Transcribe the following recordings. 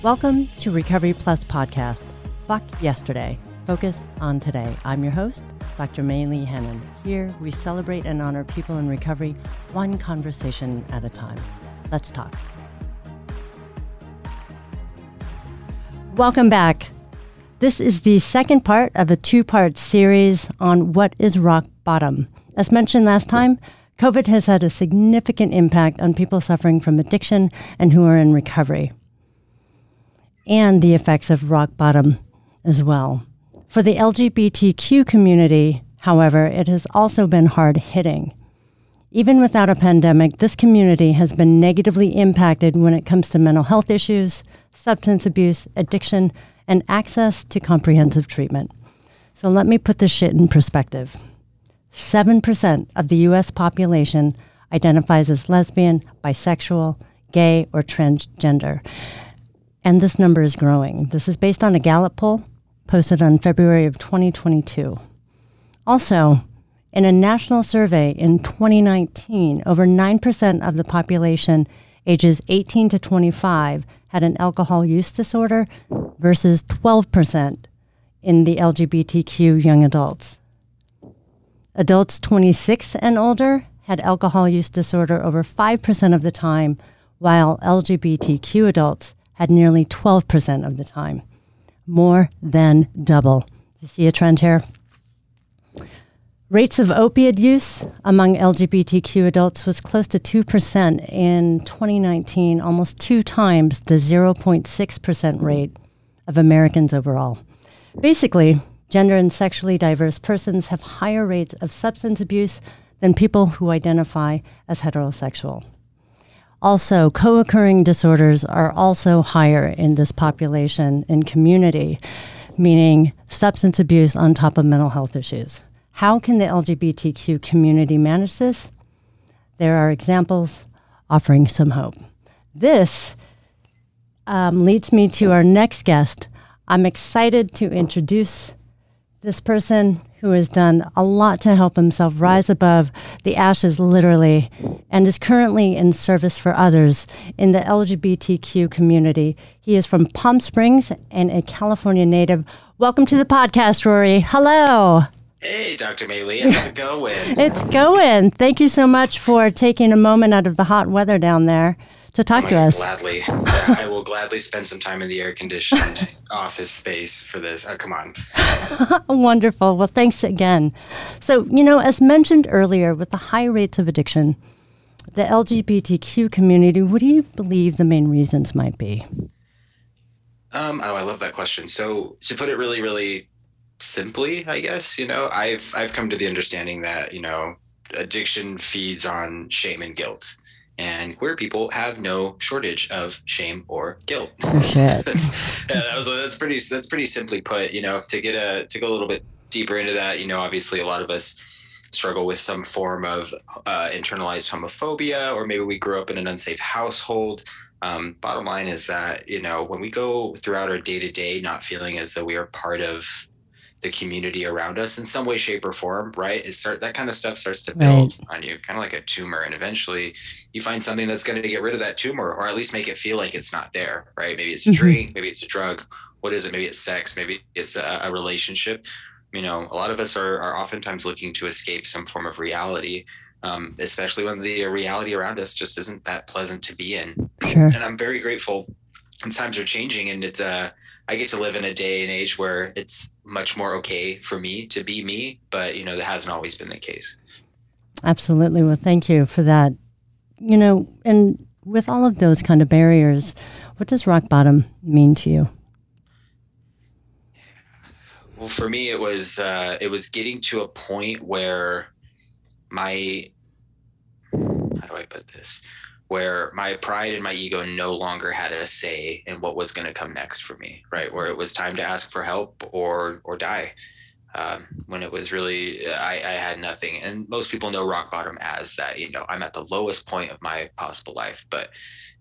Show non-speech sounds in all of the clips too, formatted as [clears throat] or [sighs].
Welcome to Recovery Plus Podcast. Fuck yesterday, focus on today. I'm your host, Dr. May Lee Hannon. Here we celebrate and honor people in recovery, one conversation at a time. Let's talk. Welcome back. This is the second part of a two part series on what is rock bottom. As mentioned last time, COVID has had a significant impact on people suffering from addiction and who are in recovery, and the effects of rock bottom as well. For the LGBTQ community, however, it has also been hard hitting. Even without a pandemic, this community has been negatively impacted when it comes to mental health issues, substance abuse, addiction, and access to comprehensive treatment. So let me put this shit in perspective. 7% of the US population identifies as lesbian, bisexual, gay, or transgender. And this number is growing. This is based on a Gallup poll posted on February of 2022. Also, in a national survey in 2019, over 9% of the population ages 18 to 25 had an alcohol use disorder versus 12% in the LGBTQ young adults. Adults 26 and older had alcohol use disorder over 5% of the time, while LGBTQ adults had nearly 12% of the time. More than double. You see a trend here? Rates of opioid use among LGBTQ adults was close to 2% in 2019, almost two times the 0.6% rate of Americans overall. Basically, Gender and sexually diverse persons have higher rates of substance abuse than people who identify as heterosexual. Also, co occurring disorders are also higher in this population and community, meaning substance abuse on top of mental health issues. How can the LGBTQ community manage this? There are examples offering some hope. This um, leads me to our next guest. I'm excited to introduce this person who has done a lot to help himself rise above the ashes, literally, and is currently in service for others in the LGBTQ community. He is from Palm Springs and a California native. Welcome to the podcast, Rory. Hello. Hey, Dr. Maylee, how's it going? [laughs] it's going. Thank you so much for taking a moment out of the hot weather down there to talk to us. Gladly. I will gladly spend some time in the air conditioned [laughs] office space for this. Oh, come on. [laughs] Wonderful. Well, thanks again. So, you know, as mentioned earlier, with the high rates of addiction, the LGBTQ community, what do you believe the main reasons might be? Um, oh, I love that question. So, to put it really, really simply, I guess, you know, I've I've come to the understanding that, you know, addiction feeds on shame and guilt and queer people have no shortage of shame or guilt. [laughs] [laughs] that's, yeah, that was, that's pretty that's pretty simply put. You know, to get a to go a little bit deeper into that, you know, obviously a lot of us struggle with some form of uh, internalized homophobia, or maybe we grew up in an unsafe household. Um, bottom line is that you know when we go throughout our day to day not feeling as though we are part of the community around us in some way, shape, or form, right? It start that kind of stuff starts to build right. on you, kind of like a tumor, and eventually you find something that's going to get rid of that tumor, or at least make it feel like it's not there, right? Maybe it's a mm-hmm. drink, maybe it's a drug. What is it? Maybe it's sex, maybe it's a, a relationship. You know, a lot of us are are oftentimes looking to escape some form of reality, um, especially when the reality around us just isn't that pleasant to be in. Sure. And I'm very grateful. And times are changing, and it's uh I get to live in a day and age where it's much more okay for me to be me, but you know, that hasn't always been the case. Absolutely. Well, thank you for that. You know, and with all of those kind of barriers, what does rock bottom mean to you? Well, for me, it was uh, it was getting to a point where my how do I put this? Where my pride and my ego no longer had a say in what was going to come next for me right? Where it was time to ask for help or or die. Um, when it was really I, I had nothing. And most people know rock bottom as that you know i'm at the lowest point of my possible life. But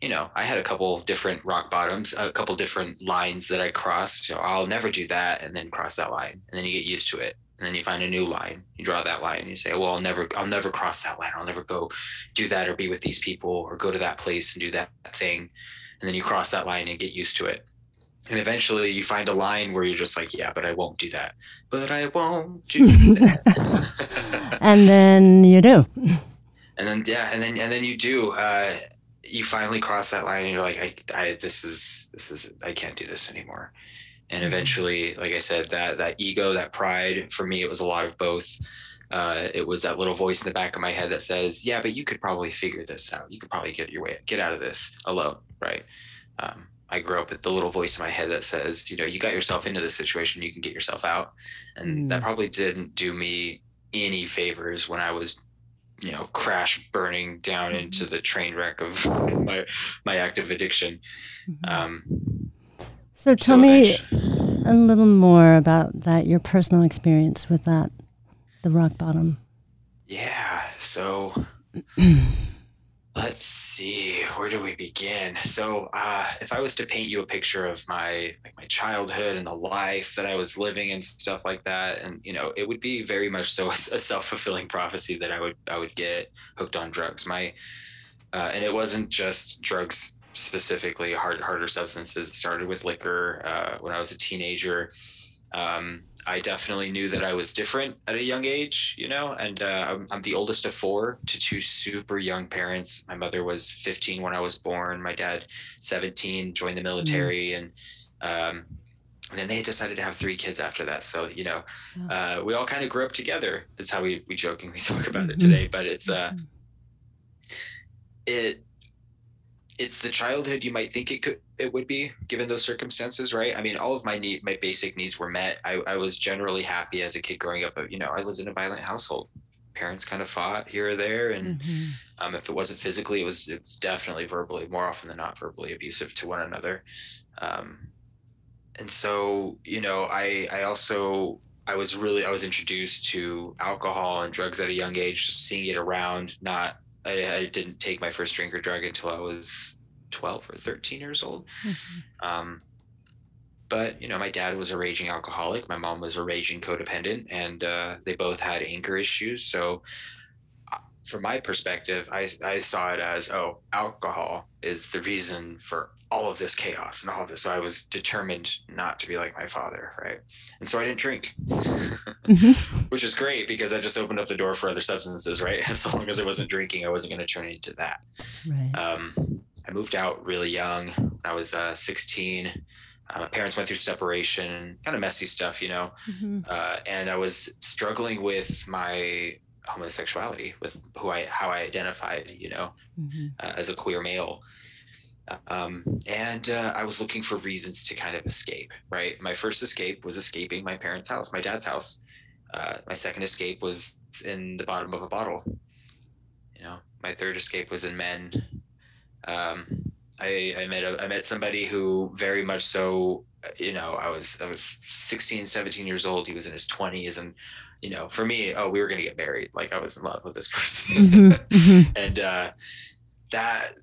you know i had a couple different rock bottoms a couple different lines that i crossed. So i'll never do that and then cross that line and then you get used to it and then you find a new line. You draw that line and you say well i'll never i'll never cross that line. I'll never go do that or be with these people or go to that place and do that thing. And then you cross that line and get used to it. And eventually you find a line where you're just like yeah but i won't do that. But i won't do that. [laughs] [laughs] And then you do. And then yeah and then and then you do uh, you finally cross that line and you're like I, I this is this is i can't do this anymore and mm-hmm. eventually like i said that that ego that pride for me it was a lot of both uh, it was that little voice in the back of my head that says yeah but you could probably figure this out you could probably get your way get out of this alone right um, I grew up with the little voice in my head that says, you know, you got yourself into this situation, you can get yourself out. And mm. that probably didn't do me any favors when I was, you know, crash burning down mm-hmm. into the train wreck of [laughs] my my active addiction. Mm-hmm. Um, so tell me a little more about that, your personal experience with that, the rock bottom. Yeah. So [clears throat] Let's see, where do we begin? So, uh, if I was to paint you a picture of my like my childhood and the life that I was living and stuff like that, and you know, it would be very much so [laughs] a self fulfilling prophecy that I would I would get hooked on drugs. My uh, and it wasn't just drugs specifically, hard harder substances. It started with liquor uh, when I was a teenager. Um, I definitely knew that I was different at a young age, you know, and uh, I'm, I'm, the oldest of four to two super young parents. My mother was 15 when I was born. My dad, 17, joined the military, mm. and um, and then they decided to have three kids after that. So you know, uh, we all kind of grew up together. That's how we we jokingly [laughs] talk about it mm-hmm. today. But it's uh, mm-hmm. it it's the childhood you might think it could it would be given those circumstances right? I mean all of my need my basic needs were met. I, I was generally happy as a kid growing up but you know i lived in a violent household. Parents kind of fought here or there and mm-hmm. um, if it wasn't physically it was, it was definitely verbally more often than not verbally abusive to one another. Um, and so you know i i also i was really i was introduced to alcohol and drugs at a young age just seeing it around not I, I, didn't take my first drink or drug until I was 12 or 13 years old. Mm-hmm. Um, but you know, my dad was a raging alcoholic. My mom was a raging codependent, and uh, they both had anger issues. So, uh, from my perspective, I, I saw it as, oh, alcohol is the reason for all of this chaos and all of this. So I was determined not to be like my father, right? And so I didn't drink, mm-hmm. [laughs] which is great because I just opened up the door for other substances, right? [laughs] As long as I wasn't drinking, I wasn't going to turn into that. Right. Um, I moved out really young. I was uh, 16. Uh, my parents went through separation, kind of messy stuff, you know. Mm-hmm. Uh, and I was struggling with my homosexuality, with who I, how I identified, you know, mm-hmm. Uh, as a queer male. Um, and uh, I was looking for reasons to kind of escape, right? My first escape was escaping my parents' house, my dad's house. Uh, my second escape was in the bottom of a bottle. You know, my third escape was in men. Um, I, I met a, I met somebody who very much so, you know, I was I was 16, 17 years old. He was in his 20s, and you know, for me, oh, we were gonna get married. Like I was in love with this [laughs] person, mm-hmm, mm-hmm. and uh, that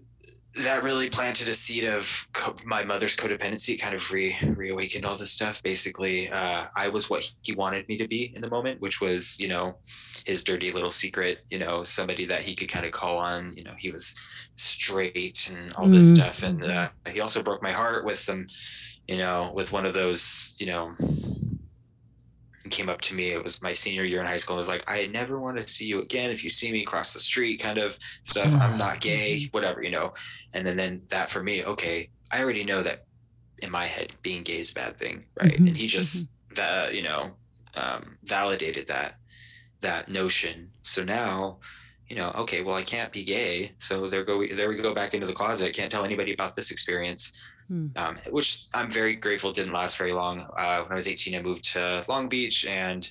that really planted a seed of co- my mother's codependency kind of re reawakened all this stuff. Basically uh, i was what he wanted me to be in the moment which was you know his dirty little secret you know somebody that he could kind of call on. You know he was straight and all this mm-hmm. stuff. And uh, he also broke my heart with some you know with one of those you know came up to me. It was my senior year in high school and was like, I never want to see you again. If you see me cross the street, kind of stuff. I'm not gay, mm-hmm. whatever, you know. And then then that for me, okay, I already know that in my head being gay is a bad thing, right? Mm-hmm. And he just mm-hmm. that you know um, validated that that notion. So now, you know, okay, well, I can't be gay, so there go there we go back into the closet. I can't tell anybody about this experience. Hmm. Um, which I'm very grateful didn't last very long. Uh, when I was 18, I moved to Long Beach and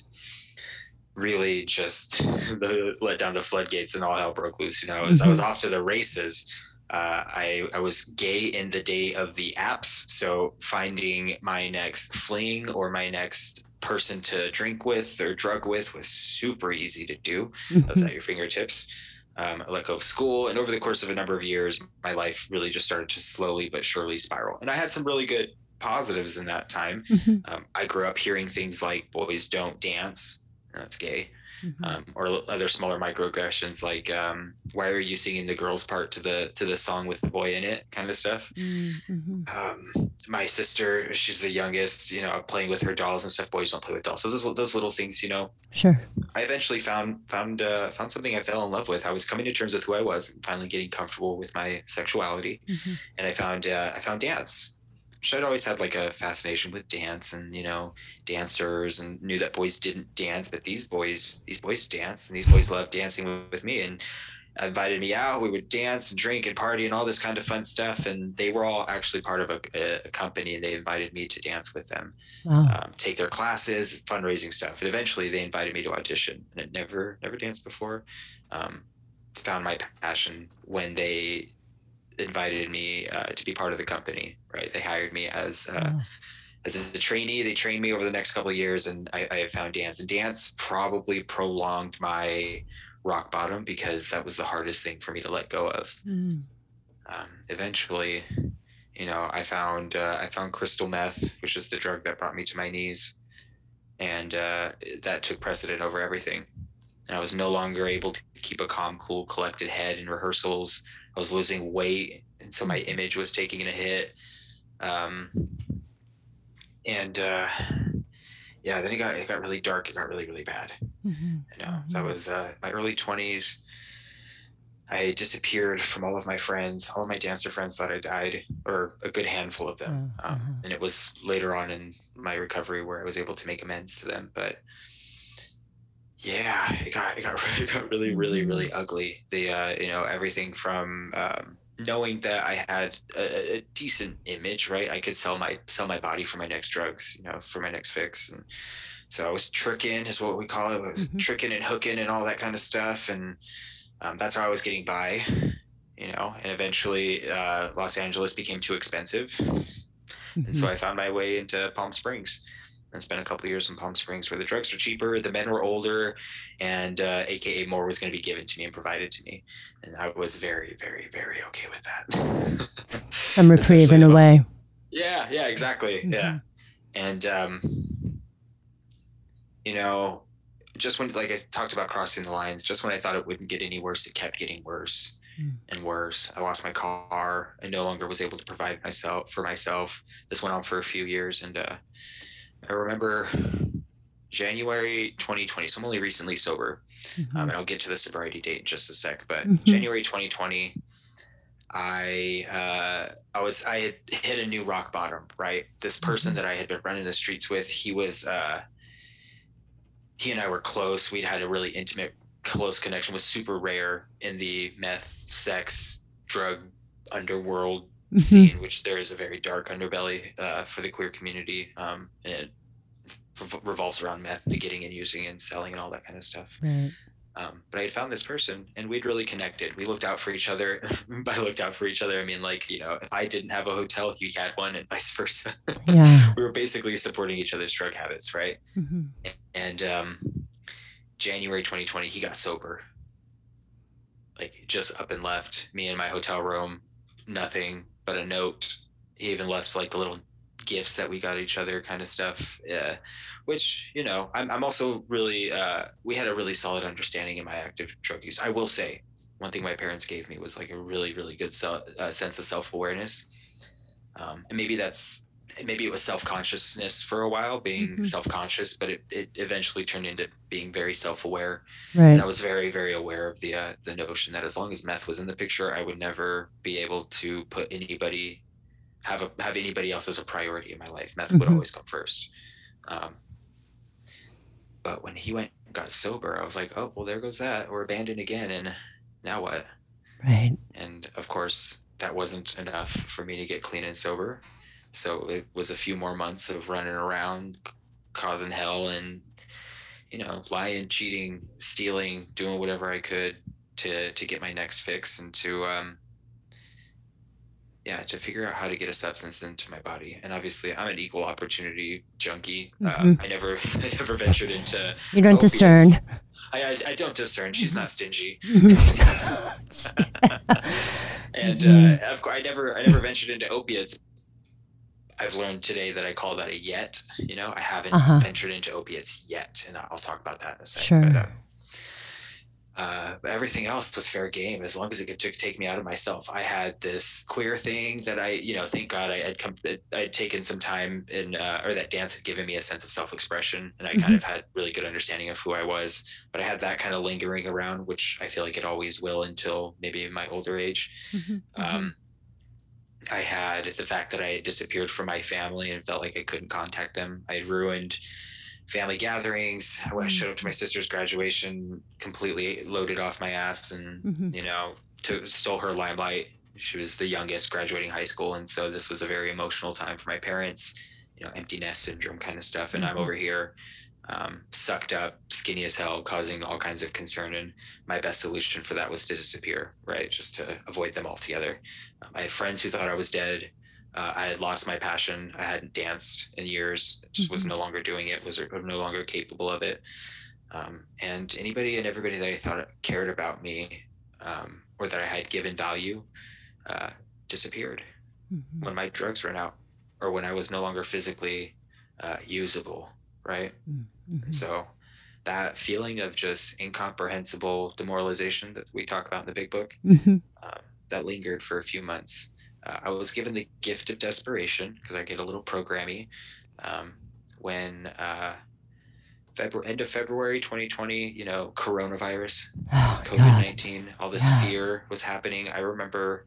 really just [laughs] the, let down the floodgates and all hell broke loose. You know, I was, mm-hmm. I was off to the races. Uh, I, I was gay in the day of the apps. So finding my next fling or my next person to drink with or drug with was super easy to do. Mm-hmm. That was at your fingertips um, I let go of school. And over the course of a number of years, my life really just started to slowly but surely spiral. And I had some really good positives in that time. Mm-hmm. Um, I grew up hearing things like boys don't dance, that's gay. Mm-hmm. um, or other smaller microaggressions like um, why are you singing the girls part to the to the song with the boy in it? kind of stuff. Mm-hmm. um, my sister she's the youngest you know playing with her dolls and stuff. Boys don't play with dolls. So those, those little things you know. Sure. I eventually found found uh, found something i fell in love with. I was coming to terms with who i was and finally getting comfortable with my sexuality. Mm-hmm. and i found uh, i found dance I'd always had like a fascination with dance and you know dancers and knew that boys didn't dance, but these boys these boys dance and these boys love dancing with me and invited me out. We would dance and drink and party and all this kind of fun stuff. And they were all actually part of a, a company and they invited me to dance with them, wow. um, take their classes, fundraising stuff. And eventually they invited me to audition and it never, never danced before. Um, found my passion when they invited me uh, to be part of the company. Right, they hired me as uh, oh. as a trainee. They trained me over the next couple of years, and I, I found dance. And dance probably prolonged my rock bottom because that was the hardest thing for me to let go of. Mm. Um, eventually, you know, I found uh, I found crystal meth, which is the drug that brought me to my knees, and uh, that took precedent over everything. And I was no longer able to keep a calm, cool, collected head in rehearsals. I was losing weight, and so my image was taking a hit. Um, and uh, yeah, then it got it got really dark. It got really really bad. Mm-hmm. You know, mm-hmm. that was uh, my early twenties. I disappeared from all of my friends. All of my dancer friends thought I died, or a good handful of them. Uh, um, uh-huh. and it was later on in my recovery where I was able to make amends to them. But yeah, it got it got [laughs] really got really really really mm-hmm. ugly. The uh, you know everything from um, knowing that I had a, a, decent image, right? I could sell my sell my body for my next drugs, you know, for my next fix, and so I was tricking, is what we call it, was mm-hmm. tricking and hooking and all that kind of stuff, and um, that's how I was getting by, you know. And eventually, uh, Los Angeles became too expensive, mm-hmm. and so mm-hmm. I found my way into Palm Springs and spent a couple years in Palm Springs where the drugs were cheaper, the men were older, and uh, AKA more was going to be given to me and provided to me. And I was very, very, very okay with that. [laughs] Some reprieve in a way. Yeah, yeah, exactly. Mm-hmm. Yeah. And, um, you know, just when, like I talked about crossing the lines, just when I thought it wouldn't get any worse, it kept getting worse mm. and worse. I lost my car. I no longer was able to provide myself for myself. This went on for a few years, and uh, I remember January 2020. So I'm only recently sober, mm-hmm. um, and I'll get to the sobriety date in just a sec. But mm-hmm. January 2020, I uh, I was I had hit a new rock bottom. Right, this person mm-hmm. that I had been running the streets with, he was uh, he and I were close. We'd had a really intimate, close connection. Was super rare in the meth, sex, drug underworld mm-hmm. scene, which there is a very dark underbelly uh, for the queer community, um, and it revolves around meth, the getting and using and selling and all that kind of stuff. Right. Um, but I had found this person and we'd really connected. We looked out for each other. [laughs] By looked out for each other, I mean like, you know, if I didn't have a hotel, he had one and vice versa. [laughs] Yeah. we were basically supporting each other's drug habits. Right. Mm-hmm. And, um, January 2020, he got sober, like just up and left me in my hotel room, nothing, but a note. He even left like the little gifts that we got each other kind of stuff yeah which you know i'm, I'm also really uh, we had a really solid understanding in my active drug use i will say one thing my parents gave me was like a really really good uh, sense of self-awareness um, and maybe that's maybe it was self-consciousness for a while being mm-hmm. self-conscious but it, it eventually turned into being very self-aware. Right. and i was very very aware of the uh, the notion that as long as meth was in the picture i would never be able to put anybody have a have anybody else as a priority in my life. Meth mm-hmm. would always come first. Um, but when he went got sober i was like oh well there goes that. We're abandoned again and now what? Right. And of course that wasn't enough for me to get clean and sober so it was a few more months of running around, causing hell and, you know, lying, cheating, stealing, doing whatever I could to, to get my next fix and to, um, yeah, to figure out how to get a substance into my body. And obviously, I'm an equal opportunity junkie. Uh, mm-hmm. Uh, I never, [laughs] I never ventured into. You don't opiates. discern. I, I, I, don't discern. She's not stingy. [laughs] [laughs] and uh, of course, I never, I never ventured into opiates I've learned today that I call that a yet. You know, I haven't uh-huh. ventured into opiates yet, and I'll talk about that in a second. Sure. But, uh, uh, everything else was fair game as long as it could take me out of myself. I had this queer thing that I, you know, thank God I had come, I had taken some time in, uh, or that dance had given me a sense of self-expression, and I mm-hmm. kind of had really good understanding of who I was. But I had that kind of lingering around, which I feel like it always will until maybe my older age. Mm-hmm. mm-hmm. Um, I had the fact that I had disappeared from my family and felt like I couldn't contact them. I had ruined family gatherings. I mm-hmm. showed up to my sister's graduation completely loaded off my ass and, mm-hmm. you know, to, stole her limelight. She was the youngest graduating high school. And so this was a very emotional time for my parents, you know, empty nest syndrome kind of stuff. And mm-hmm. I'm over here um, sucked up, skinny as hell, causing all kinds of concern. And my best solution for that was to disappear, right? Just to avoid them altogether. Um, I had friends who thought I was dead. Uh, I had lost my passion. I hadn't danced in years. Just mm-hmm. was no longer doing it. Was no longer capable of it. Um, and anybody and everybody that I thought cared about me um, or that I had given value uh, disappeared mm-hmm. when my drugs ran out or when I was no longer physically uh, usable. Right. Mm-hmm. So that feeling of just incomprehensible demoralization that we talk about in the big book mm-hmm. um, that lingered for a few months uh, I was given the gift of desperation because I get a little programmy um, when uh, February, end of February 2020, you know, coronavirus, oh, COVID 19, all this yeah. fear was happening. I remember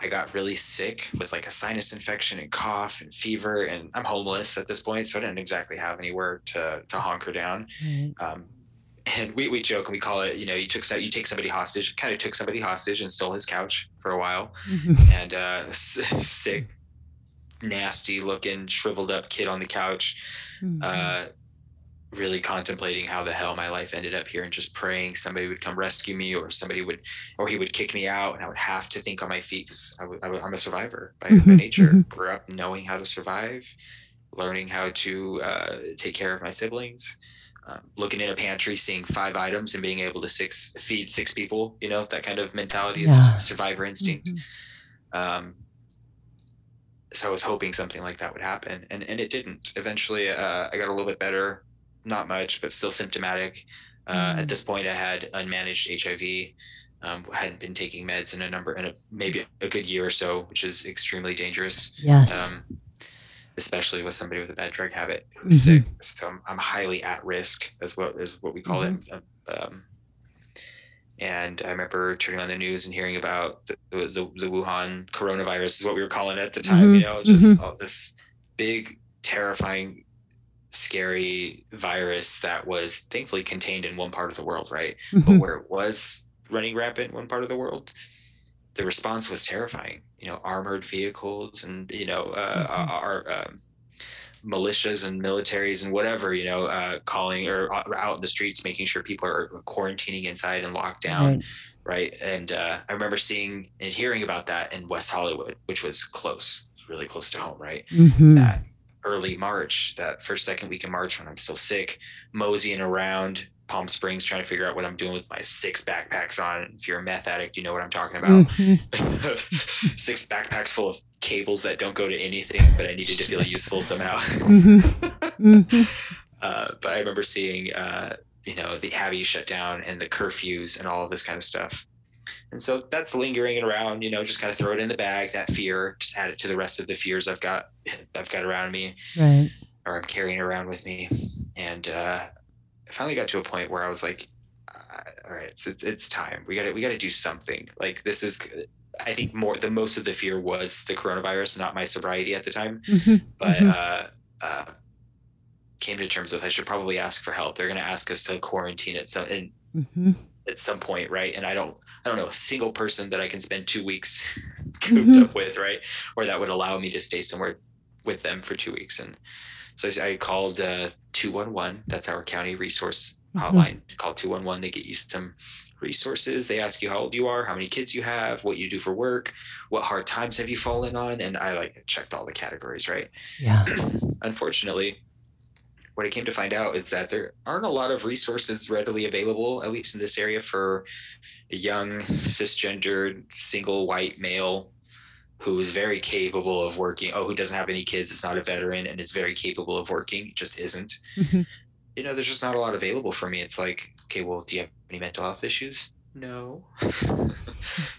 I got really sick with like a sinus infection and cough and fever, and I'm homeless at this point, so I didn't exactly have anywhere to to hunker down. Um, and we, we joke and we call it, you know, you took you take somebody hostage, kind of took somebody hostage and stole his couch for a while, mm-hmm. [laughs] and uh, sick, nasty looking, shriveled up kid on the couch, mm-hmm. uh, really contemplating how the hell my life ended up here, and just praying somebody would come rescue me, or somebody would, or he would kick me out, and I would have to think on my feet because I am a survivor by, mm-hmm. by nature. Mm-hmm. Grew up knowing how to survive, learning how to uh, take care of my siblings um, looking in a pantry, seeing five items, and being able to six feed six people. You know that kind of mentality yeah. of survivor instinct. Mm-hmm. Um, so I was hoping something like that would happen, and and it didn't. Eventually, uh, I got a little bit better, not much, but still symptomatic. Uh, mm. At this point, I had unmanaged HIV. Um, hadn't been taking meds in a number in a maybe a good year or so, which is extremely dangerous. Yes. Um, especially with somebody with a bad drug habit who's mm-hmm. sick. So I'm, I'm, highly at risk, as well what is what we call mm-hmm. it. Um, and I remember turning on the news and hearing about the, the, the Wuhan coronavirus is what we were calling it at the time. Mm-hmm. You know, just mm-hmm. all this big, terrifying, scary virus that was thankfully contained in one part of the world, right? But mm-hmm. where it was running rampant in one part of the world, the response was terrifying you know armored vehicles and you know uh, mm-hmm. our um, militias and militaries and whatever you know uh, calling or uh, out in the streets making sure people are quarantining inside and locked down right, right? and uh, i remember seeing and hearing about that in west hollywood which was close really close to home right mm-hmm. that early march that first second week of march when i'm still sick moseying around Palm Springs trying to figure out what I'm doing with my six backpacks on. If you're a meth addict, you know what I'm talking about. Mm-hmm. [laughs] six backpacks full of cables that don't go to anything, but I needed to feel useful somehow. mm-hmm. mm-hmm. [laughs] Uh, but I remember seeing, uh, you know, the Abbey shut down and the curfews and all of this kind of stuff. And so that's lingering around, you know, just kind of throw it in the bag, that fear, just add it to the rest of the fears I've got, [laughs] I've got around me right. or I'm carrying around with me. And, uh, I finally got to a point where I was like, uh, all right, it's, it's, it's time. We got to we got to do something. Like this is, I think more the most of the fear was the coronavirus, not my sobriety at the time. [laughs] Mm-hmm. But mm-hmm. Uh, uh, came to terms with I should probably ask for help. They're going to ask us to quarantine at some in, mm-hmm. At some point, right? And I don't I don't know a single person that I can spend two weeks [laughs] cooped mm-hmm. up with, right? Or that would allow me to stay somewhere with them for two weeks and so I called uh, 211. That's our county resource mm-hmm. hotline. Call 211. They get you some resources. They ask you how old you are, how many kids you have, what you do for work, what hard times have you fallen on. And I like checked all the categories, right? Yeah. [clears throat] Unfortunately, what I came to find out is that there aren't a lot of resources readily available, at least in this area, for a young, cisgendered, single white male who is very capable of working. Oh, who doesn't have any kids, is not a veteran, and is very capable of working, just isn't. Mm-hmm. You know, there's just not a lot available for me. It's like okay, well, do you have any mental health issues? No. [laughs] do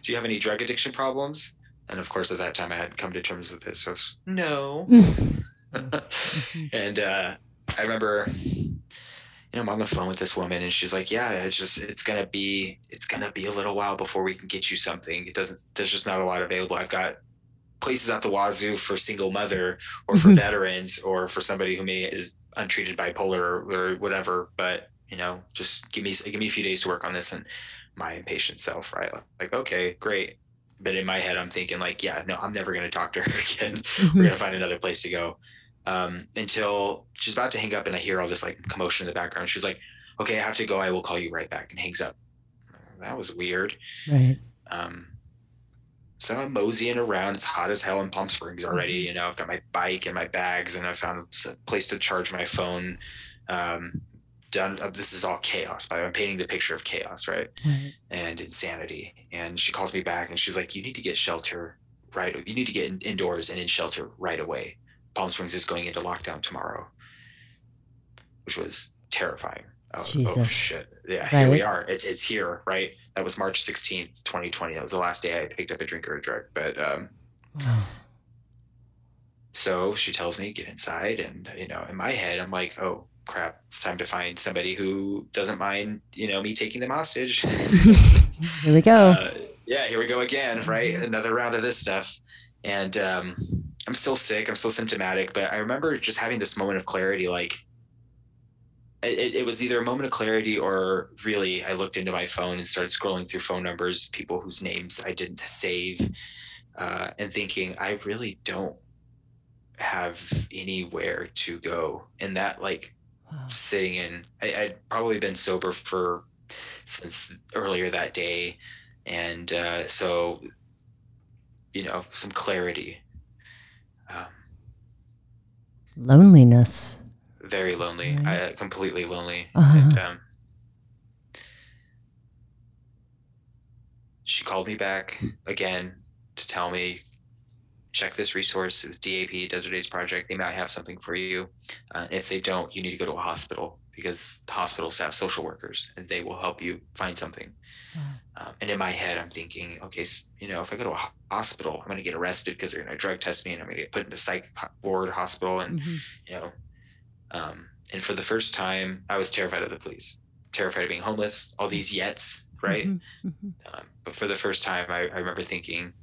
you have any drug addiction problems? And of course, at that time, I hadn't come to terms with this. So, no. [laughs] [laughs] and uh, I remember, you know, I'm on the phone with this woman, and she's like, "Yeah, it's just, it's gonna be, it's gonna be a little while before we can get you something. It doesn't, there's just not a lot available. I've got places at the wazoo for single mother, or for mm-hmm. veterans, or for somebody who may is untreated bipolar or, or whatever. But you know, just give me, give me a few days to work on this." And my impatient self, right? Like, okay, great. But in my head, I'm thinking like, yeah, no, I'm never going to talk to her [laughs] again. Mm-hmm. We're going to find another place to go. Um, until she's about to hang up and I hear all this like commotion in the background. She's like, okay, I have to go. I will call you right back and hangs up. That was weird. Right. Um, so I'm moseying around. It's hot as hell in Palm Springs already. You know, I've got my bike and my bags, and I found a place to charge my phone. Um, done uh, this is all chaos by i'm painting the picture of chaos right? right and insanity and she calls me back and she's like you need to get shelter right you need to get in, indoors and in shelter right away palm springs is going into lockdown tomorrow which was terrifying oh, oh shit yeah right. here we are it's it's here right that was march 16th 2020 that was the last day i picked up a drink or a drug but um so she tells me get inside and you know in my head i'm like oh crap, it's time to find somebody who doesn't mind, you know, me taking them hostage. [laughs] [laughs] here we go. Uh, yeah, here we go again, right? Another round of this stuff. And um, I'm still sick. I'm still symptomatic, but I remember just having this moment of clarity. Like, it, it was either a moment of clarity or really I looked into my phone and started scrolling through phone numbers, people whose names I didn't save, uh, and thinking, I really don't have anywhere to go. And that, like, sitting in. I, would probably been sober for since earlier that day, and uh, so you know some clarity. Loneliness. Very lonely. Right. I, completely lonely. Uh-huh. And, um, she called me back again to tell me check this resource, it's DAP, Desert AIDS Project. They might have something for you. Uh, if they don't, you need to go to a hospital because the hospitals have social workers and they will help you find something. Um, and in my head, I'm thinking, okay, you know, if I go to a hospital, I'm going to get arrested because they're going to drug test me and I'm going to get put into psych ward hospital. And, mm-hmm. you know, um, and for the first time, I was terrified of the police, terrified of being homeless, all these yets, right? Mm-hmm. mm-hmm. Um, but for the first time, I, I remember thinking,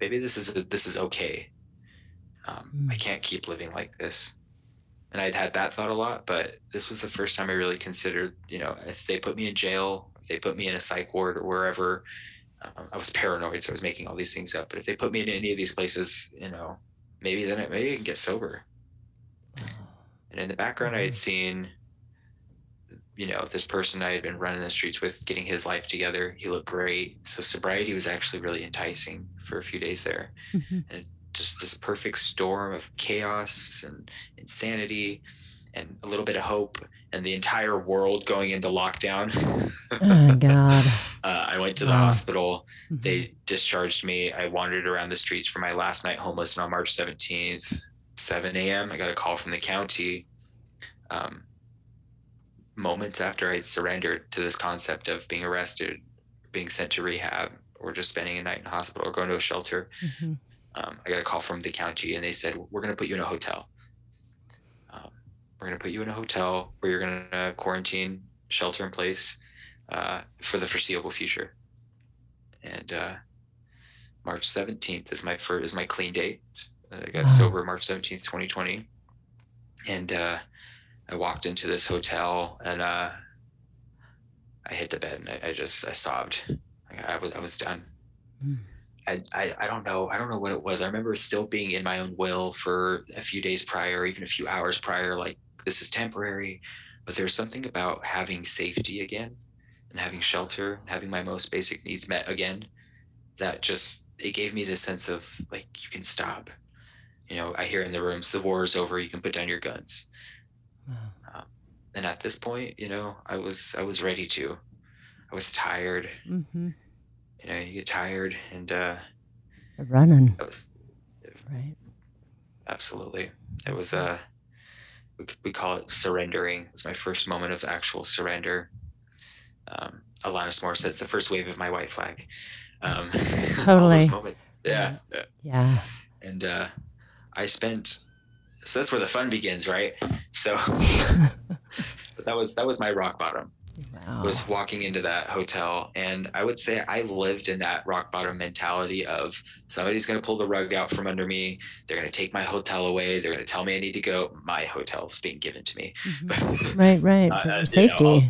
maybe this is this is okay. Um, mm. I can't keep living like this. And I'd had that thought a lot, but this was the first time I really considered, you know, if they put me in jail, they put me in a psych ward or wherever, um, I was paranoid, so I was making all these things up. But if they put me in any of these places, you know, maybe then it, maybe I can get sober. And in the background, I had seen you know, this person I had been running the streets with, getting his life together. He looked great. So sobriety was actually really enticing for a few days there. Mm-hmm. And just this perfect storm of chaos and insanity and a little bit of hope and the entire world going into lockdown. oh [laughs] God. Uh, I went to the wow. hospital. Mm-hmm. They discharged me. I wandered around the streets for my last night homeless and on March 17th, 7 a.m. I got a call from the county. Um, moments after I'd surrendered to this concept of being arrested, being sent to rehab, or just spending a night in hospital or going to a shelter, mm-hmm. um, I got a call from the county and they said, We're going to put you in a hotel. We're going to put you in a hotel where you're going to quarantine, shelter in place uh, for the foreseeable future. And uh, March 17th is my first, is my clean date. I got sober March 17th, 2020. And uh, I walked into this hotel and uh, I hit the bed and I, I just I sobbed. I, I was I was done. Mm. I, I, I don't know I don't know what it was. I remember still being in my own will for a few days prior, even a few hours prior. Like this is temporary, but there's something about having safety again, and having shelter, and having my most basic needs met again, that just it gave me this sense of like you can stop. You know, I hear in the rooms the war is over. You can put down your guns um, and at this point, you know, I was I was ready to. I was tired. Mm-hmm. You know, you get tired and uh, running. Was, right. Absolutely. It was uh we, we call it surrendering. It's my first moment of actual surrender. Um, Alanis It's the first wave of my white flag. Um, [laughs] Totally. Yeah, yeah. Yeah. And uh, I spent. So that's where the fun begins, right? So, [laughs] [laughs] but that was that was my rock bottom. Wow. was walking into that hotel and i would say i lived in that rock bottom mentality of somebody's going to pull the rug out from under me they're going to take my hotel away they're going to tell me i need to go my hotel is being given to me [laughs] Mhm. Right, right. Uh, But your you safety. know,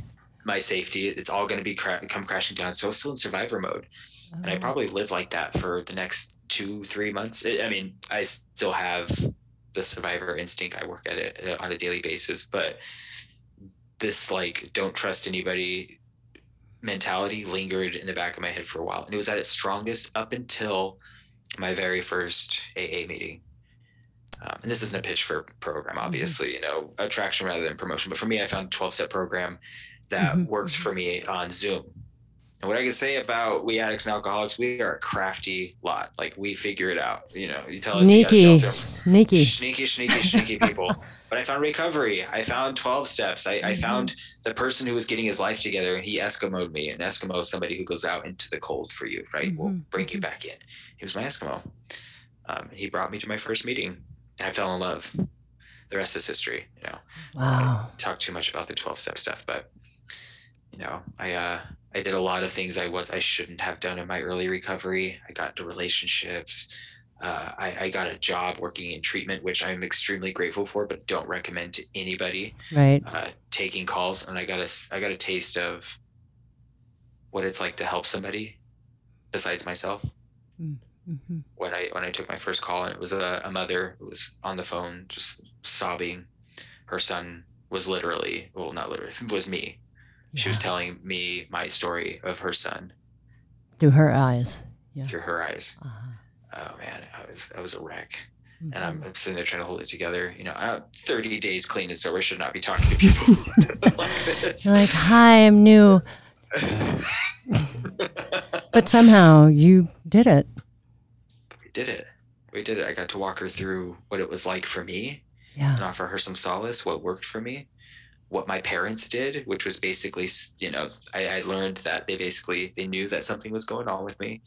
my safety it's all going to be cra- come crashing down so i was still in survivor mode and i Oh. probably lived like that for the next two three months i I mean i still have the survivor instinct i work at it uh, on a daily basis but this like don't trust anybody mentality lingered in the back of my head for a while. And it was at its strongest up until my very first aa meeting. Um, and this isn't a pitch for program obviously you know attraction rather than promotion. But for me i found a 12 step program that Mhm, worked mhm. for me on zoom and what I can say about we addicts and alcoholics, we are a crafty lot. Like we figure it out. You know, you tell us you Sneaky. shelter. Sneaky. sneaky, sneaky, sneaky [laughs] people. But I found recovery. I found 12 steps. I, I Mhm. found the person who was getting his life together and he Eskimoed me. An Eskimo is somebody who goes out into the cold for you, right? Will Mhm, bring you mhm. back in. He was my Eskimo. Um, he brought me to my first meeting and I fell in love. The rest is history, you know Wow. talk too much about the 12 step stuff but you know i uh i did a lot of things i was i shouldn't have done in my early recovery i got into relationships uh, I, I got a job working in treatment which i'm extremely grateful for but don't recommend to anybody Right. uh, taking calls and i got a i got a taste of what it's like to help somebody besides myself Mhm. when I when I took my first call, and it was a, a mother who was on the phone just sobbing. Her son was literally well, not literally, [laughs] was me. She was telling me my story of her son Through her eyes. Yeah. through her eyes. Uh-huh. Oh man, I was I was a wreck, and Mhm. I'm, I'm sitting there trying to hold it together. You know, I'm 30 days clean and sober. Should not be talking to people [laughs] like this. You're like, hi, I'm new. But somehow you did it. we did it. We did it. I got to walk her through what it was like for me Yeah. and offer her some solace, what worked for me, what my parents did, which was basically, you know, I, I learned that they basically, they knew that something was going on with me.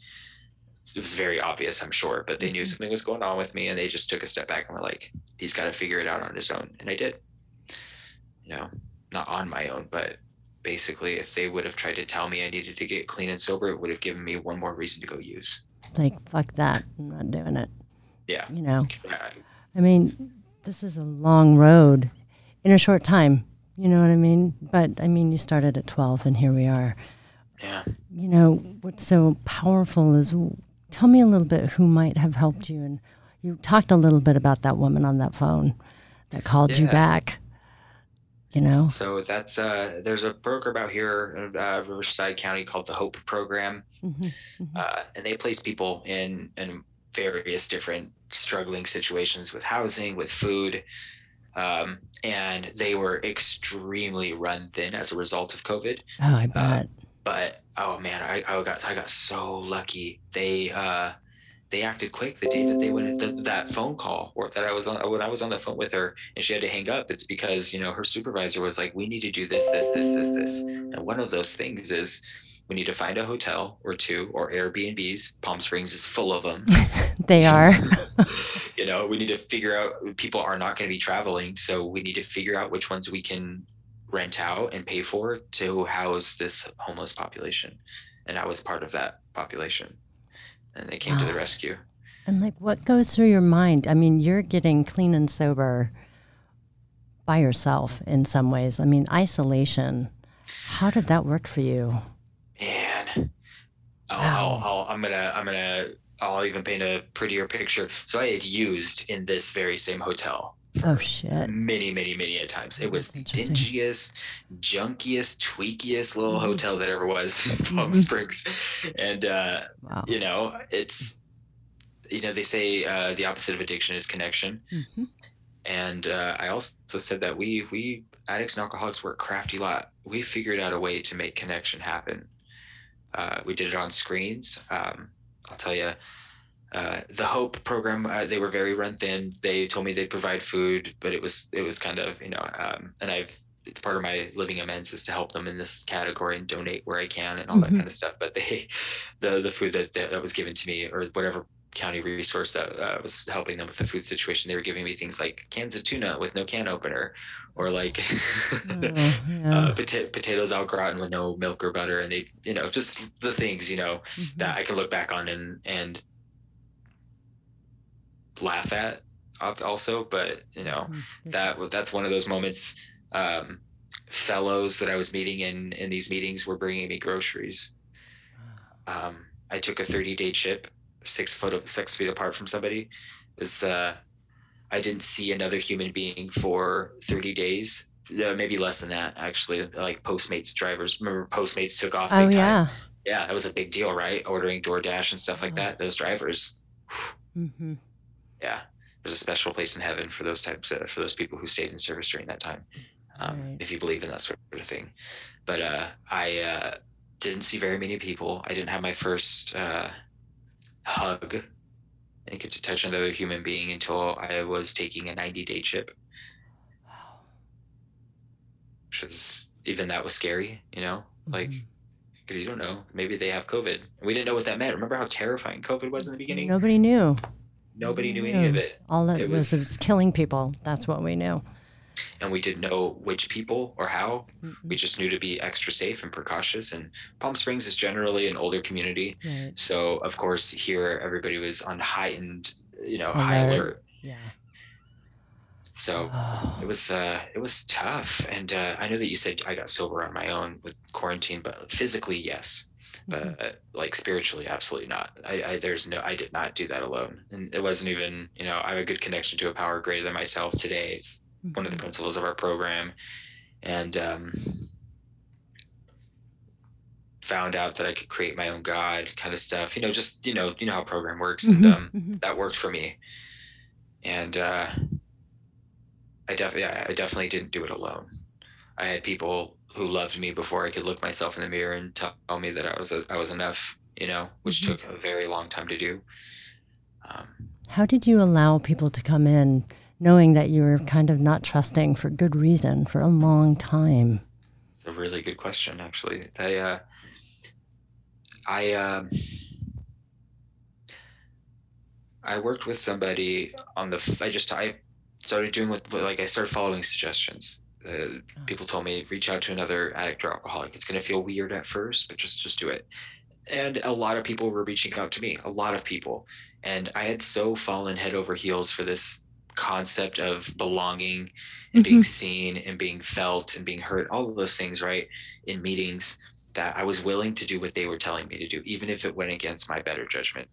It was very obvious, I'm sure, but they knew Mhm. something was going on with me and they just took a step back and were like, he's got to figure it out on his own. And I did, you know, not on my own, but basically if they would have tried to tell me I needed to get clean and sober, it would have given me one more reason to go use. Like, fuck that. I'm not doing it. Yeah. You know, I mean, this is a long road in a short time. You know what I mean? But I mean, you started at 12 and here we are. yeah. You know, what's so powerful is tell me a little bit who might have helped you. And you talked a little bit about that woman on that phone that called you back. You know? So that's uh, there's a program out here in uh, Riverside County called the Hope Program, Mhm. uh, and they place people in in various different struggling situations with housing, with food, um, and they were extremely run thin as a result of COVID. Oh, I bet. But oh man, I, I got I got so lucky. They uh, they acted quick the day that they went th- that phone call or that I was on when I was on the phone with her and she had to hang up. It's because you know her supervisor was like, "We need to do this, this, this, this, this," and one of those things is we need to find a hotel or two or Airbnbs. Palm Springs is full of them. [laughs] they are. [laughs] you know, we need to figure out people are not going to be traveling, so we need to figure out which ones we can rent out and pay for to house this homeless population. And I was part of that population. And they came to the ah. rescue. And like, what goes through your mind? I mean, you're getting clean and sober by yourself in some ways. I mean, isolation. How did that work for you? Man, I'll, Wow. I'll, I'll, I'm gonna, I'm gonna, I'll even paint a prettier picture. So I had used in this very same hotel Oh shit! many, many, many a times. It was the dingiest, junkiest, tweakiest little Mhm. hotel that ever was [laughs] in Palm. Springs, and uh, Wow. you know, it's, you know, they say uh, the opposite of addiction is connection, Mhm. and uh, I also said that we we addicts and alcoholics were a crafty lot. We figured out a way to make connection happen. Uh, we did it on screens. Um, I'll tell you, uh, the Hope program. Uh, they were very run thin. They told me they'd provide food, but it was it was kind of you know, um, and I've it's part of my living amends is to help them in this category and donate where I can and all mm-hmm. that kind of stuff. But they, [laughs] the the food that that was given to me or whatever county resource that uh, was helping them with the food situation, they were giving me things like cans of tuna with no can opener, or like oh, [laughs] yeah. uh, pota- potatoes au gratin with no milk or butter, and they, you know, just the things you know mm-hmm. that I can look back on and and laugh at also. But you know, mm-hmm. that that's one of those moments. Um, fellows that I was meeting in in these meetings were bringing me groceries. Um, I took a 30 day trip six foot six feet apart from somebody is uh, I didn't see another human being for 30 days. Uh, maybe less than that, actually. Like Postmates drivers. Remember, Postmates took off. Oh, yeah. Time. Yeah, that was a big deal, right? Ordering DoorDash and stuff like oh. that. Those drivers. Mm-hmm. Yeah, there's a special place in heaven for those types of, for those people who stayed in service during that time, um, right. if you believe in that sort of thing. But uh, I uh, didn't see very many people. I didn't have my first uh, hug and get to touch another human being until I was taking a 90 day chip. Wow. Which was, even that was scary, you know? Mm-hmm. Like, because you don't know. Maybe they have COVID. And we didn't know what that meant. Remember how terrifying COVID was in the beginning? Nobody knew. Nobody knew any of it. All that it was, was, was killing people. That's what we knew and we didn't know which people or how. Mm-hmm. We just knew to be extra safe and precautious. And Palm Springs is generally an older community, right. so of course here everybody was on heightened, you know, alert. high alert. Yeah. So oh. it was uh, it was tough, and uh, I know that you said I got sober on my own with quarantine, but physically yes, but mm-hmm. uh, like spiritually absolutely not. I, I there's no I did not do that alone, and it wasn't even you know I have a good connection to a power greater than myself today. It's mm-hmm. one of the mm-hmm. principles of our program, and um, found out that I could create my own God kind of stuff. You know, just you know, you know how program works, mm-hmm. and um, mm-hmm. that worked for me. And uh, I definitely, yeah, I definitely didn't do it alone. I had people who loved me before I could look myself in the mirror and tell me that I was a, I was enough. You know, which mm-hmm. took a very long time to do. Um, how did you allow people to come in knowing that you were kind of not trusting for good reason for a long time? It's a really good question, actually. I, uh, I, um, I worked with somebody on the. I just I started doing what like I started following suggestions. Uh, oh. people told me reach out to another addict or alcoholic. It's going to feel weird at first, but just just do it. And a lot of people were reaching out to me. A lot of people, and I had so fallen head over heels for this concept of belonging and mm-hmm. being seen and being felt and being heard, all of those things, right, in meetings that I was willing to do what they were telling me to do, even if it went against my better judgment.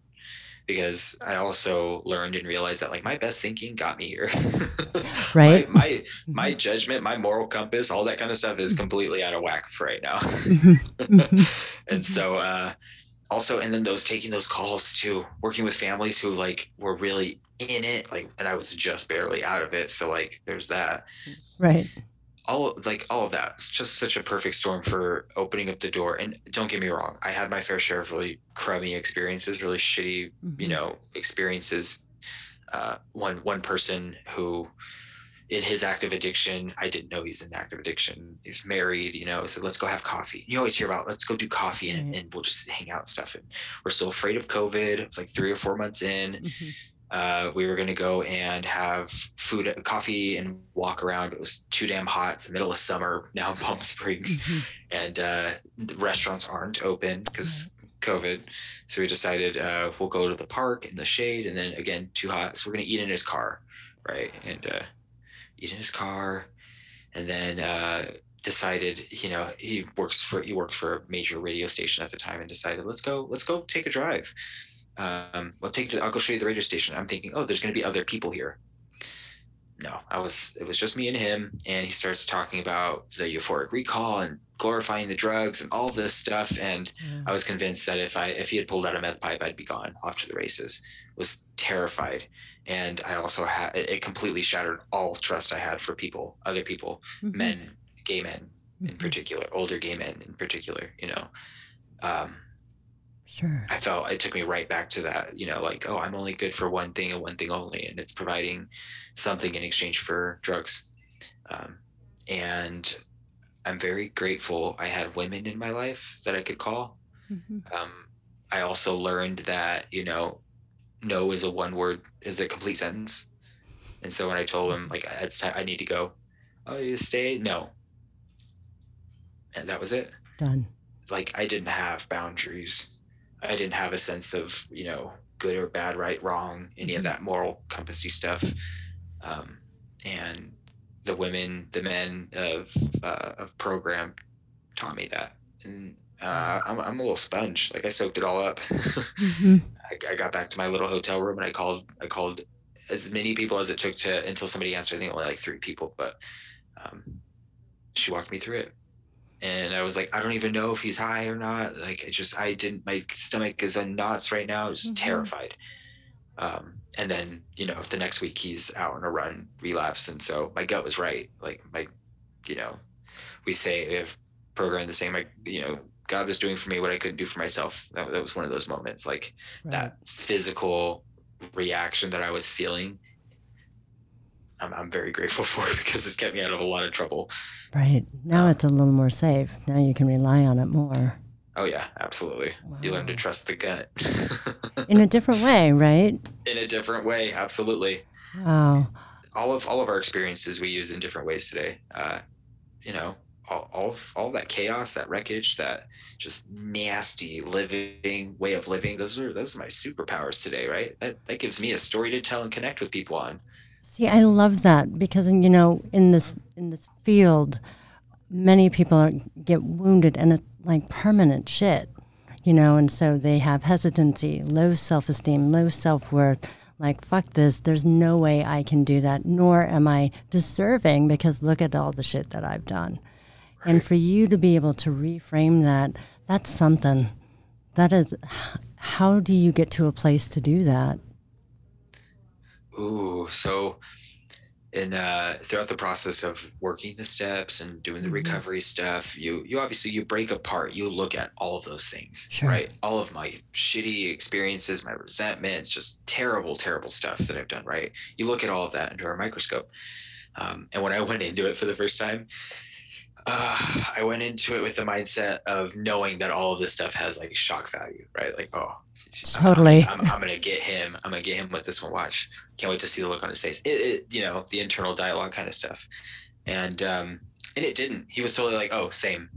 Because I also learned and realized that like my best thinking got me here. [laughs] right. my, my, mm-hmm. my judgment, my moral compass, all that kind of stuff is mm-hmm. completely out of whack for right now. Mm-hmm. [laughs] and so uh also and then those taking those calls too working with families who like were really in it like and i was just barely out of it so like there's that right all like all of that it's just such a perfect storm for opening up the door and don't get me wrong i had my fair share of really crummy experiences really shitty mm-hmm. you know experiences uh, one one person who in his active addiction, I didn't know he's in active addiction. He was married, you know, So let's go have coffee. You always hear about, let's go do coffee and, and we'll just hang out and stuff. And we're still afraid of COVID. It's like three or four months in. Mm-hmm. Uh, we were going to go and have food, coffee, and walk around. It was too damn hot. It's the middle of summer now in [laughs] Palm Springs, mm-hmm. and uh, restaurants aren't open because COVID. So we decided uh, we'll go to the park in the shade, and then again too hot, so we're going to eat in his car, right? And uh, eat in his car, and then uh, decided, you know, he works for he worked for a major radio station at the time, and decided let's go let's go take a drive. Um, I'll take I'll go show you the radio station. I'm thinking, oh, there's going to be other people here. No, I was it was just me and him, and he starts talking about the euphoric recall and glorifying the drugs and all this stuff. And yeah. I was convinced that if I if he had pulled out a meth pipe, I'd be gone off to the races. Was terrified and I also had it completely shattered all trust I had for people, other people, mm-hmm. men, gay men mm-hmm. in particular, older gay men in particular. You know, um, sure. I felt it took me right back to that. You know, like oh, I'm only good for one thing and one thing only, and it's providing something in exchange for drugs. Um, and I'm very grateful I had women in my life that I could call. Mm-hmm. Um, I also learned that, you know, no is a one word, is a complete sentence. And so when I told him, like, it's time, I need to go, oh, you stay? No. And that was it. Done. Like, I didn't have boundaries. I didn't have a sense of, you know, good or bad, right, wrong, any mm-hmm. of that moral compassy stuff. Um, and the women, the men of uh, of program taught me that, and uh, I'm I'm a little sponge. Like I soaked it all up. mm-hmm. [laughs] I, I, got back to my little hotel room and I called I called as many people as it took to until somebody answered. I think only like three people, but um, she walked me through it. And I was like, I don't even know if he's high or not. Like, I just, I didn't, my stomach is in knots right now. I was mm-hmm. terrified. Um, and then, you know, the next week he's out on a run, relapse. And so my gut was right. Like, my, you know, we say if program the same, like, you know, God was doing for me what I couldn't do for myself. That, that was one of those moments, like right. that physical reaction that I was feeling. I'm, I'm very grateful [laughs] for it because it's kept me out of a lot of trouble. Right. Now it's a little more safe. Now you can rely on it more. Oh yeah, absolutely. Wow. You learn to trust the gut. [laughs] In a different way, right? In a different way, absolutely. Wow. All of all of our experiences we use in different ways today. Uh, you know, all, all of all that chaos, that wreckage, that just nasty living way of living. Those are those are my superpowers today, right? That that gives me a story to tell and connect with people on. See, I love that because you know, in this in this field, many people are, get wounded and it's like permanent shit, you know, and so they have hesitancy, low self esteem, low self worth. Like, fuck this, there's no way I can do that, nor am I deserving because look at all the shit that I've done. And for you to be able to reframe that, that's something. That is, how do you get to a place to do that? Ooh, so and uh, throughout the process of working the steps and doing the mm-hmm. recovery stuff you you obviously you break apart you look at all of those things sure. right all of my shitty experiences my resentments just terrible terrible stuff that i've done right you look at all of that under a microscope um, and when i went into it for the first time uh, [sighs] I went into it with the mindset of knowing that all of this stuff has like shock value, right? Like, oh, totally. I'm, I'm, I'm, gonna get him. I'm gonna get him with this one. Watch. Can't wait to see the look on his face. It, it you know, the internal dialogue kind of stuff, and um, and it didn't. He was totally like, oh, same.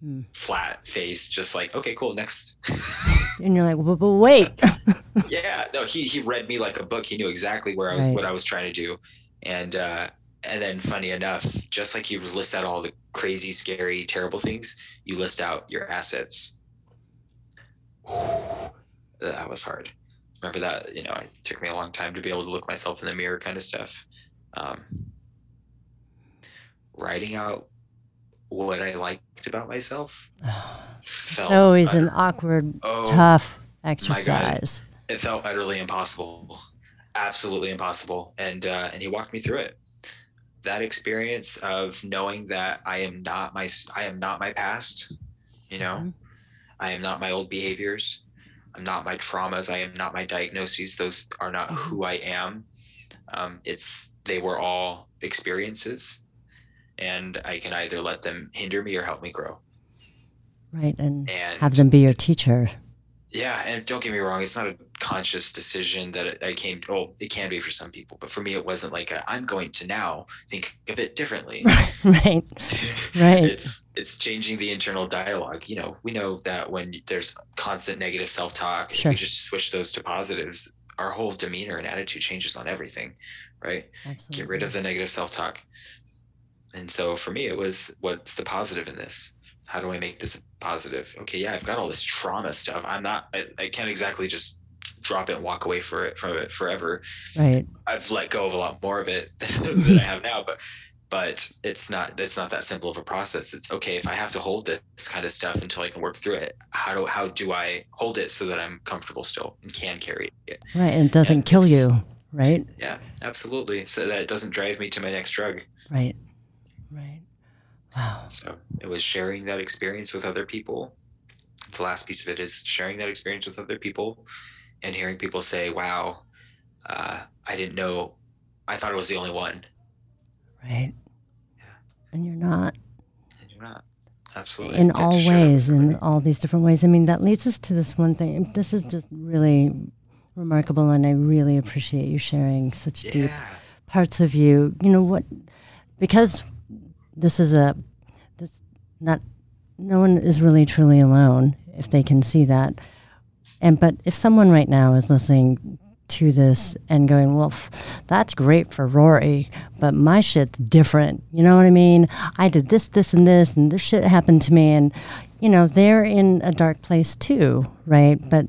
Hmm. Flat face, just like, okay, cool, next. [laughs] and you're like, but, but wait. [laughs] yeah, no, he he read me like a book. He knew exactly where I was, right. what I was trying to do, and uh, and then funny enough just like you list out all the crazy scary terrible things you list out your assets. That was hard. Remember that you know it took me a long time to be able to look myself in the mirror kind of stuff. Um, writing out what i liked about myself [sighs] felt always utter- an awkward oh, tough exercise. It felt utterly impossible. Absolutely impossible. And uh, and he walked me through it that experience of knowing that I am not my I am not my past, you know, mm-hmm. I am not my old behaviors, I'm not my traumas, I am not my diagnoses. Those are not who I am. Um, it's they were all experiences, and I can either let them hinder me or help me grow. Right, and, and have them be your teacher. Yeah, and don't get me wrong, it's not a conscious decision that I came. Oh, it can be for some people, but for me, it wasn't like i am going to now think of it differently. [laughs] right, right. it's it's changing the internal dialogue. You know, we know that when there's constant negative self talk, sure. if we just switch those to positives, our whole demeanor and attitude changes on everything. Right. Absolutely. Get rid of the negative self talk. And so for me, it was what's the positive in this? how do I make this positive? Okay, yeah, I've got all this trauma stuff. I'm not, I, I can't exactly just drop it and walk away for it from it forever. Right. I've let go of a lot more of it [laughs] than mm-hmm. I have now, but but it's not it's not that simple of a process. It's okay if I have to hold this kind of stuff until I can work through it. How do how do I hold it so that I'm comfortable still and can carry it? Right, and it doesn't and kill you, right? Yeah, absolutely. So that it doesn't drive me to my next drug. Right. Right. Wow. So it was sharing that experience with other people. The last piece of it is sharing that experience with other people and hearing people say, wow, uh, I didn't know, I thought it was the only one. Right. Yeah. And you're not. And you're not. Absolutely. In all ways, in all these different ways. I mean, that leads us to this one thing. This is just really remarkable, and I really appreciate you sharing such yeah. deep parts of you. You know what? Because this is a this not no one is really truly alone if they can see that. And but if someone right now is listening to this and going, well, f- that's great for Rory, but my shit's different. You know what I mean? I did this, this, and this, and this shit happened to me. And, you know, they're in a dark place too, right? But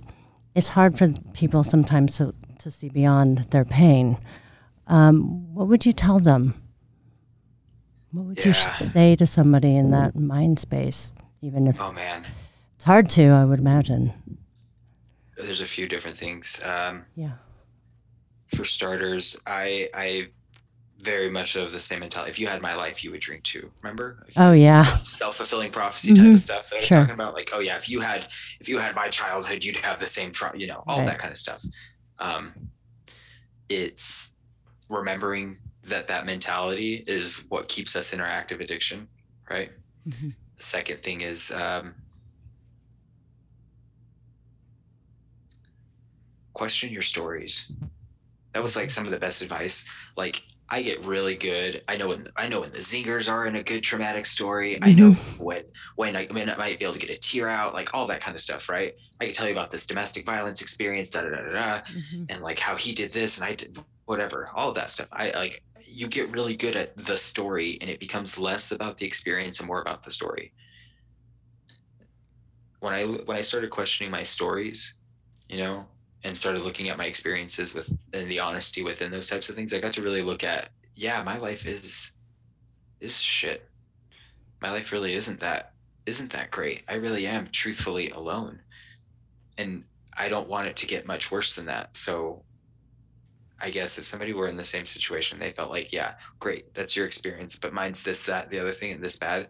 it's hard for people sometimes to, to see beyond their pain. Um, what would you tell them? What would Yeah. you say to somebody in that mind space? Even if Oh man, it's hard to, I would imagine. There's a few different things. Um, Yeah. for starters, I I very much of the same mentality. If you had my life, you would drink too. Remember? Oh, yeah. Self fulfilling prophecy type Mhm. of stuff that I was Sure. talking about. Like, oh yeah, if you had if you had my childhood, you'd have the same tr- you know, all Right. that kind of stuff. Um, it's remembering that that mentality is what keeps us in our active addiction, right? Mhm. The second thing is um, question your stories. That was like some of the best advice. Like I get really good. I know when I know when the zingers are in a good traumatic story. I know when when I, when I might be able to get a tear out, like all that kind of stuff, right? I can tell you about this domestic violence experience, da da da da, da Mhm. and like how he did this and I did whatever, all of that stuff. I like you get really good at the story and it becomes less about the experience and more about the story. When I when I started questioning my stories, you know, and started looking at my experiences with and the honesty within those types of things, I got to really look at, yeah, my life is is shit. My life really isn't that isn't that great. I really am truthfully alone. And I don't want it to get much worse than that. So I guess if somebody were in the same situation, they felt like, yeah, great, that's your experience, but mine's this, that, the other thing, and this bad.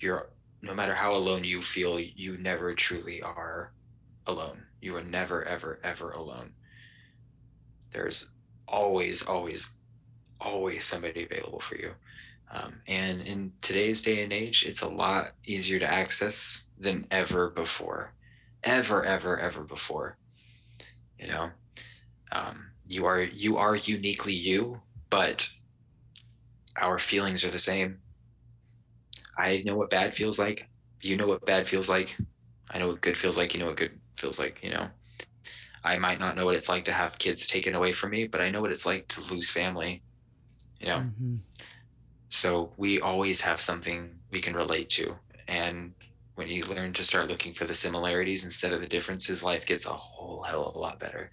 You're no matter how alone you feel, you never truly are alone. You are never, ever, ever alone. There's always, always, always somebody available for you. Um, and in today's day and age, it's a lot easier to access than ever before. Ever ever ever before. You know um, you are you are uniquely you but our feelings are the same. I know what bad feels like. You know what bad feels like. I know what good feels like. You know what good feels like you know i might not know what it's like to have kids taken away from me but i know what it's like to lose family you know Mhm. so we always have something we can relate to. And when you learn to start looking for the similarities instead of the differences, life gets a whole hell of a lot better.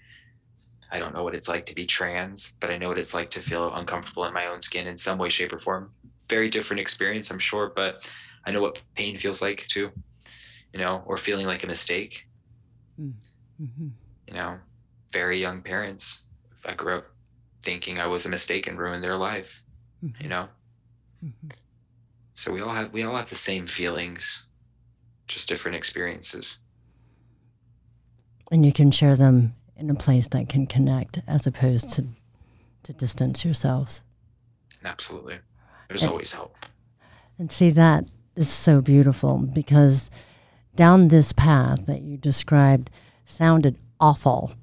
I don't know what it's like to be trans, but I know what it's like to feel uncomfortable in my own skin in some way, shape, or form. Very different experience, I'm sure, but I know what pain feels like too, you know, or feeling like a mistake, Mhm. you know, very young parents. I grew up thinking I was a mistake and ruined their life, Mhm. you know? Mhm. So we all have we all have the same feelings, just different experiences. And you can share them in a place that can connect as opposed to, to distance yourselves. Absolutely. There's And- always help. And see, that is so beautiful because down this path that you described sounded awful,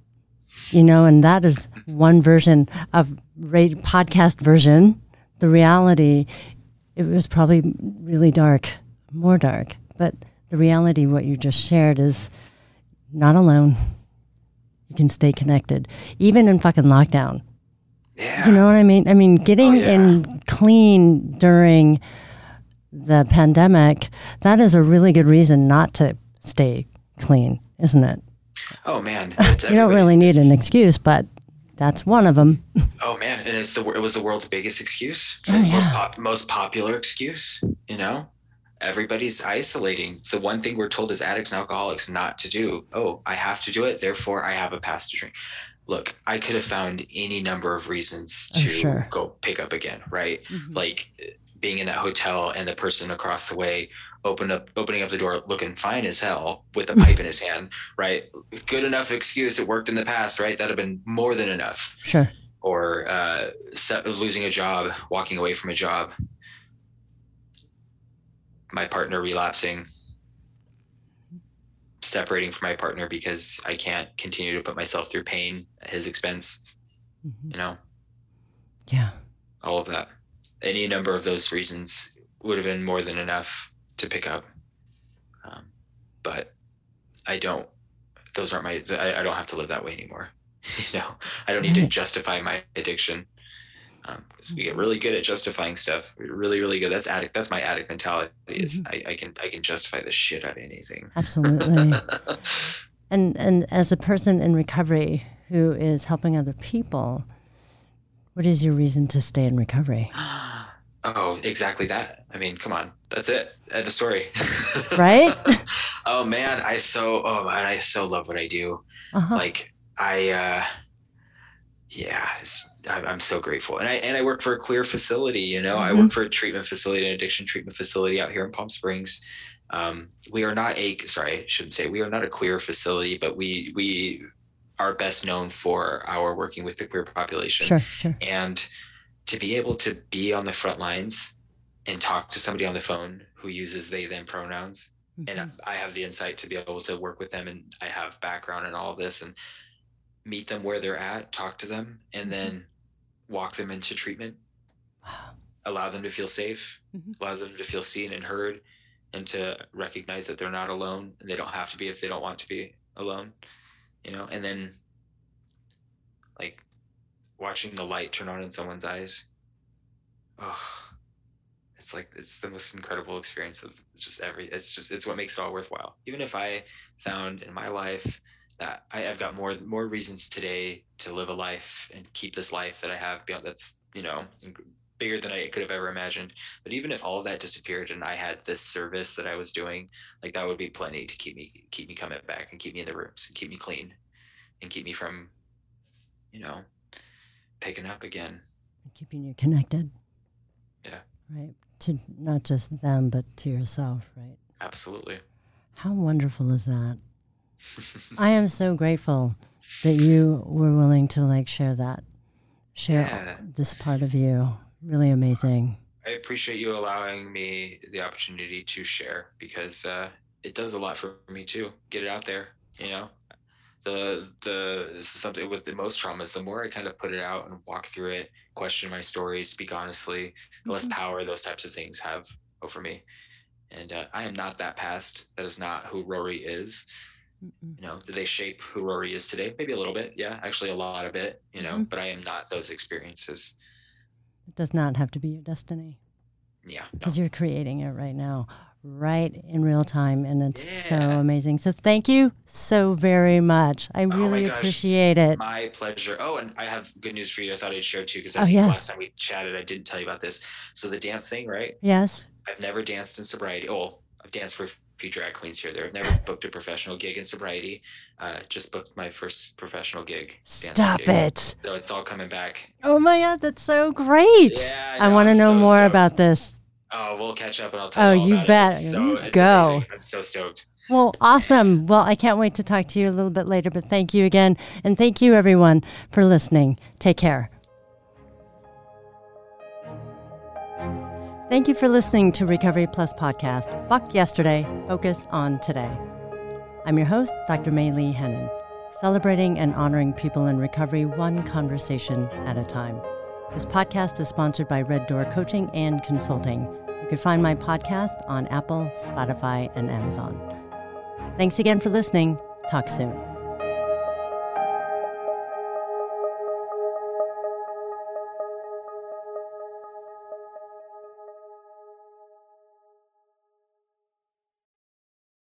you know, and that is one version of radio, podcast version. The reality, it was probably really dark, more dark. But the reality, what you just shared, is not alone. You can stay connected, even in fucking lockdown. Yeah. You know what I mean? I mean, getting Oh, yeah. in clean during the pandemic, that is a really good reason not to stay clean, isn't it? oh man. [laughs] You don't really need an excuse, but that's one of them. [laughs] Oh man, and it's the it was the world's biggest excuse, Oh, most pop, most popular excuse. You know, everybody's isolating. It's the one thing we're told as addicts and alcoholics not to do. Oh, I have to do it, therefore I have a pass to drink. Look, I could have found any number of reasons Oh, to sure. go pick up again, right? Mm-hmm. Like being in that hotel and the person across the way open up opening up the door looking fine as hell with a [laughs] pipe in his hand, right? Good enough excuse. It worked in the past, right? That'd have been more than enough Sure. or uh, losing a job, walking away from a job, my partner relapsing, separating from my partner because I can't continue to put myself through pain at his expense. Mm-hmm. You know? Yeah. All of that. Any number of those reasons would have been more than enough to pick up. Um, but I don't, those aren't my, I, I, don't have to live that way anymore. [laughs] you know, I don't need to justify my addiction. Um, we get really good at justifying stuff. We're really, really good. That's addict. That's my addict mentality. Is mm-hmm. I, I, can I can justify the shit out of anything. Absolutely. [laughs] and and as a person in recovery who is helping other people, what is your reason to stay in recovery? [gasps] [gasps] Oh, exactly that. I mean, come on, that's it. End of story. [laughs] right? [laughs] oh man, I so oh man, I so love what I do. Uh-huh. Like I, uh yeah, I'm so grateful, and I and I work for a queer facility. You know, mm-hmm. I work for a treatment facility, an addiction treatment facility out here in Palm Springs. Um, we are not a sorry, I shouldn't say we are not a queer facility, but we we are best known for our working with the queer population. Sure, sure. And to be able to be on the front lines and talk to somebody on the phone who uses they them pronouns mm-hmm. and i have the insight to be able to work with them and i have background in all of this and meet them where they're at talk to them and mm-hmm. then walk them into treatment wow. [sighs] allow them to feel safe mm-hmm. allow them to feel seen and heard and to recognize that they're not alone and they don't have to be if they don't want to be alone you know and then like watching the light turn on in someone's eyes. Oh, it's like it's the most incredible experience of just every. It's just it's what makes it all worthwhile. Even if I found in my life that I, have got more more reasons today to live a life and keep this life that I have beyond that's you know bigger than I could have ever imagined. But even if all of that disappeared and I had this service that I was doing, like that would be plenty to keep me keep me coming back and keep me in the rooms and keep me clean and keep me from, you know, picking up again. Keeping you connected. Yeah. Right. To not just them, but to yourself, right? Absolutely. How wonderful is that? [laughs] I am so grateful that you were willing to like share that, share yeah. this part of you. Really amazing. I appreciate you allowing me the opportunity to share because uh, it does a lot for me too. Get it out there, you know the the this is something with the most traumas the more i kind of put it out and walk through it question my stories speak honestly the less mm-hmm. power those types of things have over me and uh, i am not that past that is not who rory is Mm-mm. you know do they shape who rory is today maybe a little bit yeah actually a lot of it you know mm-hmm. but i am not those experiences it does not have to be your destiny yeah because no. you're creating it right now right in real time and it's yeah. so amazing. So thank you so very much. I oh really oh appreciate it. My pleasure. Oh and i have good news for you. I thought i'd share too because i oh, think yes. last time we chatted i didn't tell you about this. So the dance thing right? Yes. I've never danced in sobriety. Oh i've danced for a few drag queens here there. I've never booked a professional gig in sobriety. Uh, just booked my first professional gig stop gig. it. So it's all coming back. Oh my god that's so great. Yeah, i, I want to know so more stoked. about this Oh, we'll catch up and I'll tell oh, you. Oh, you bet. So, Go. Amazing. I'm so stoked. Well, awesome. Well, I can't wait to talk to you a little bit later, but thank you again. And thank you, everyone, for listening. Take care. Thank you for listening to Recovery Plus podcast. Fuck yesterday, focus on today. I'm your host, Dr. May Lee Hennon, celebrating and honoring people in recovery one conversation at a time. This podcast is sponsored by Red Door Coaching and Consulting. You can find my podcast on Apple, Spotify, and Amazon. Thanks again for listening. Talk soon.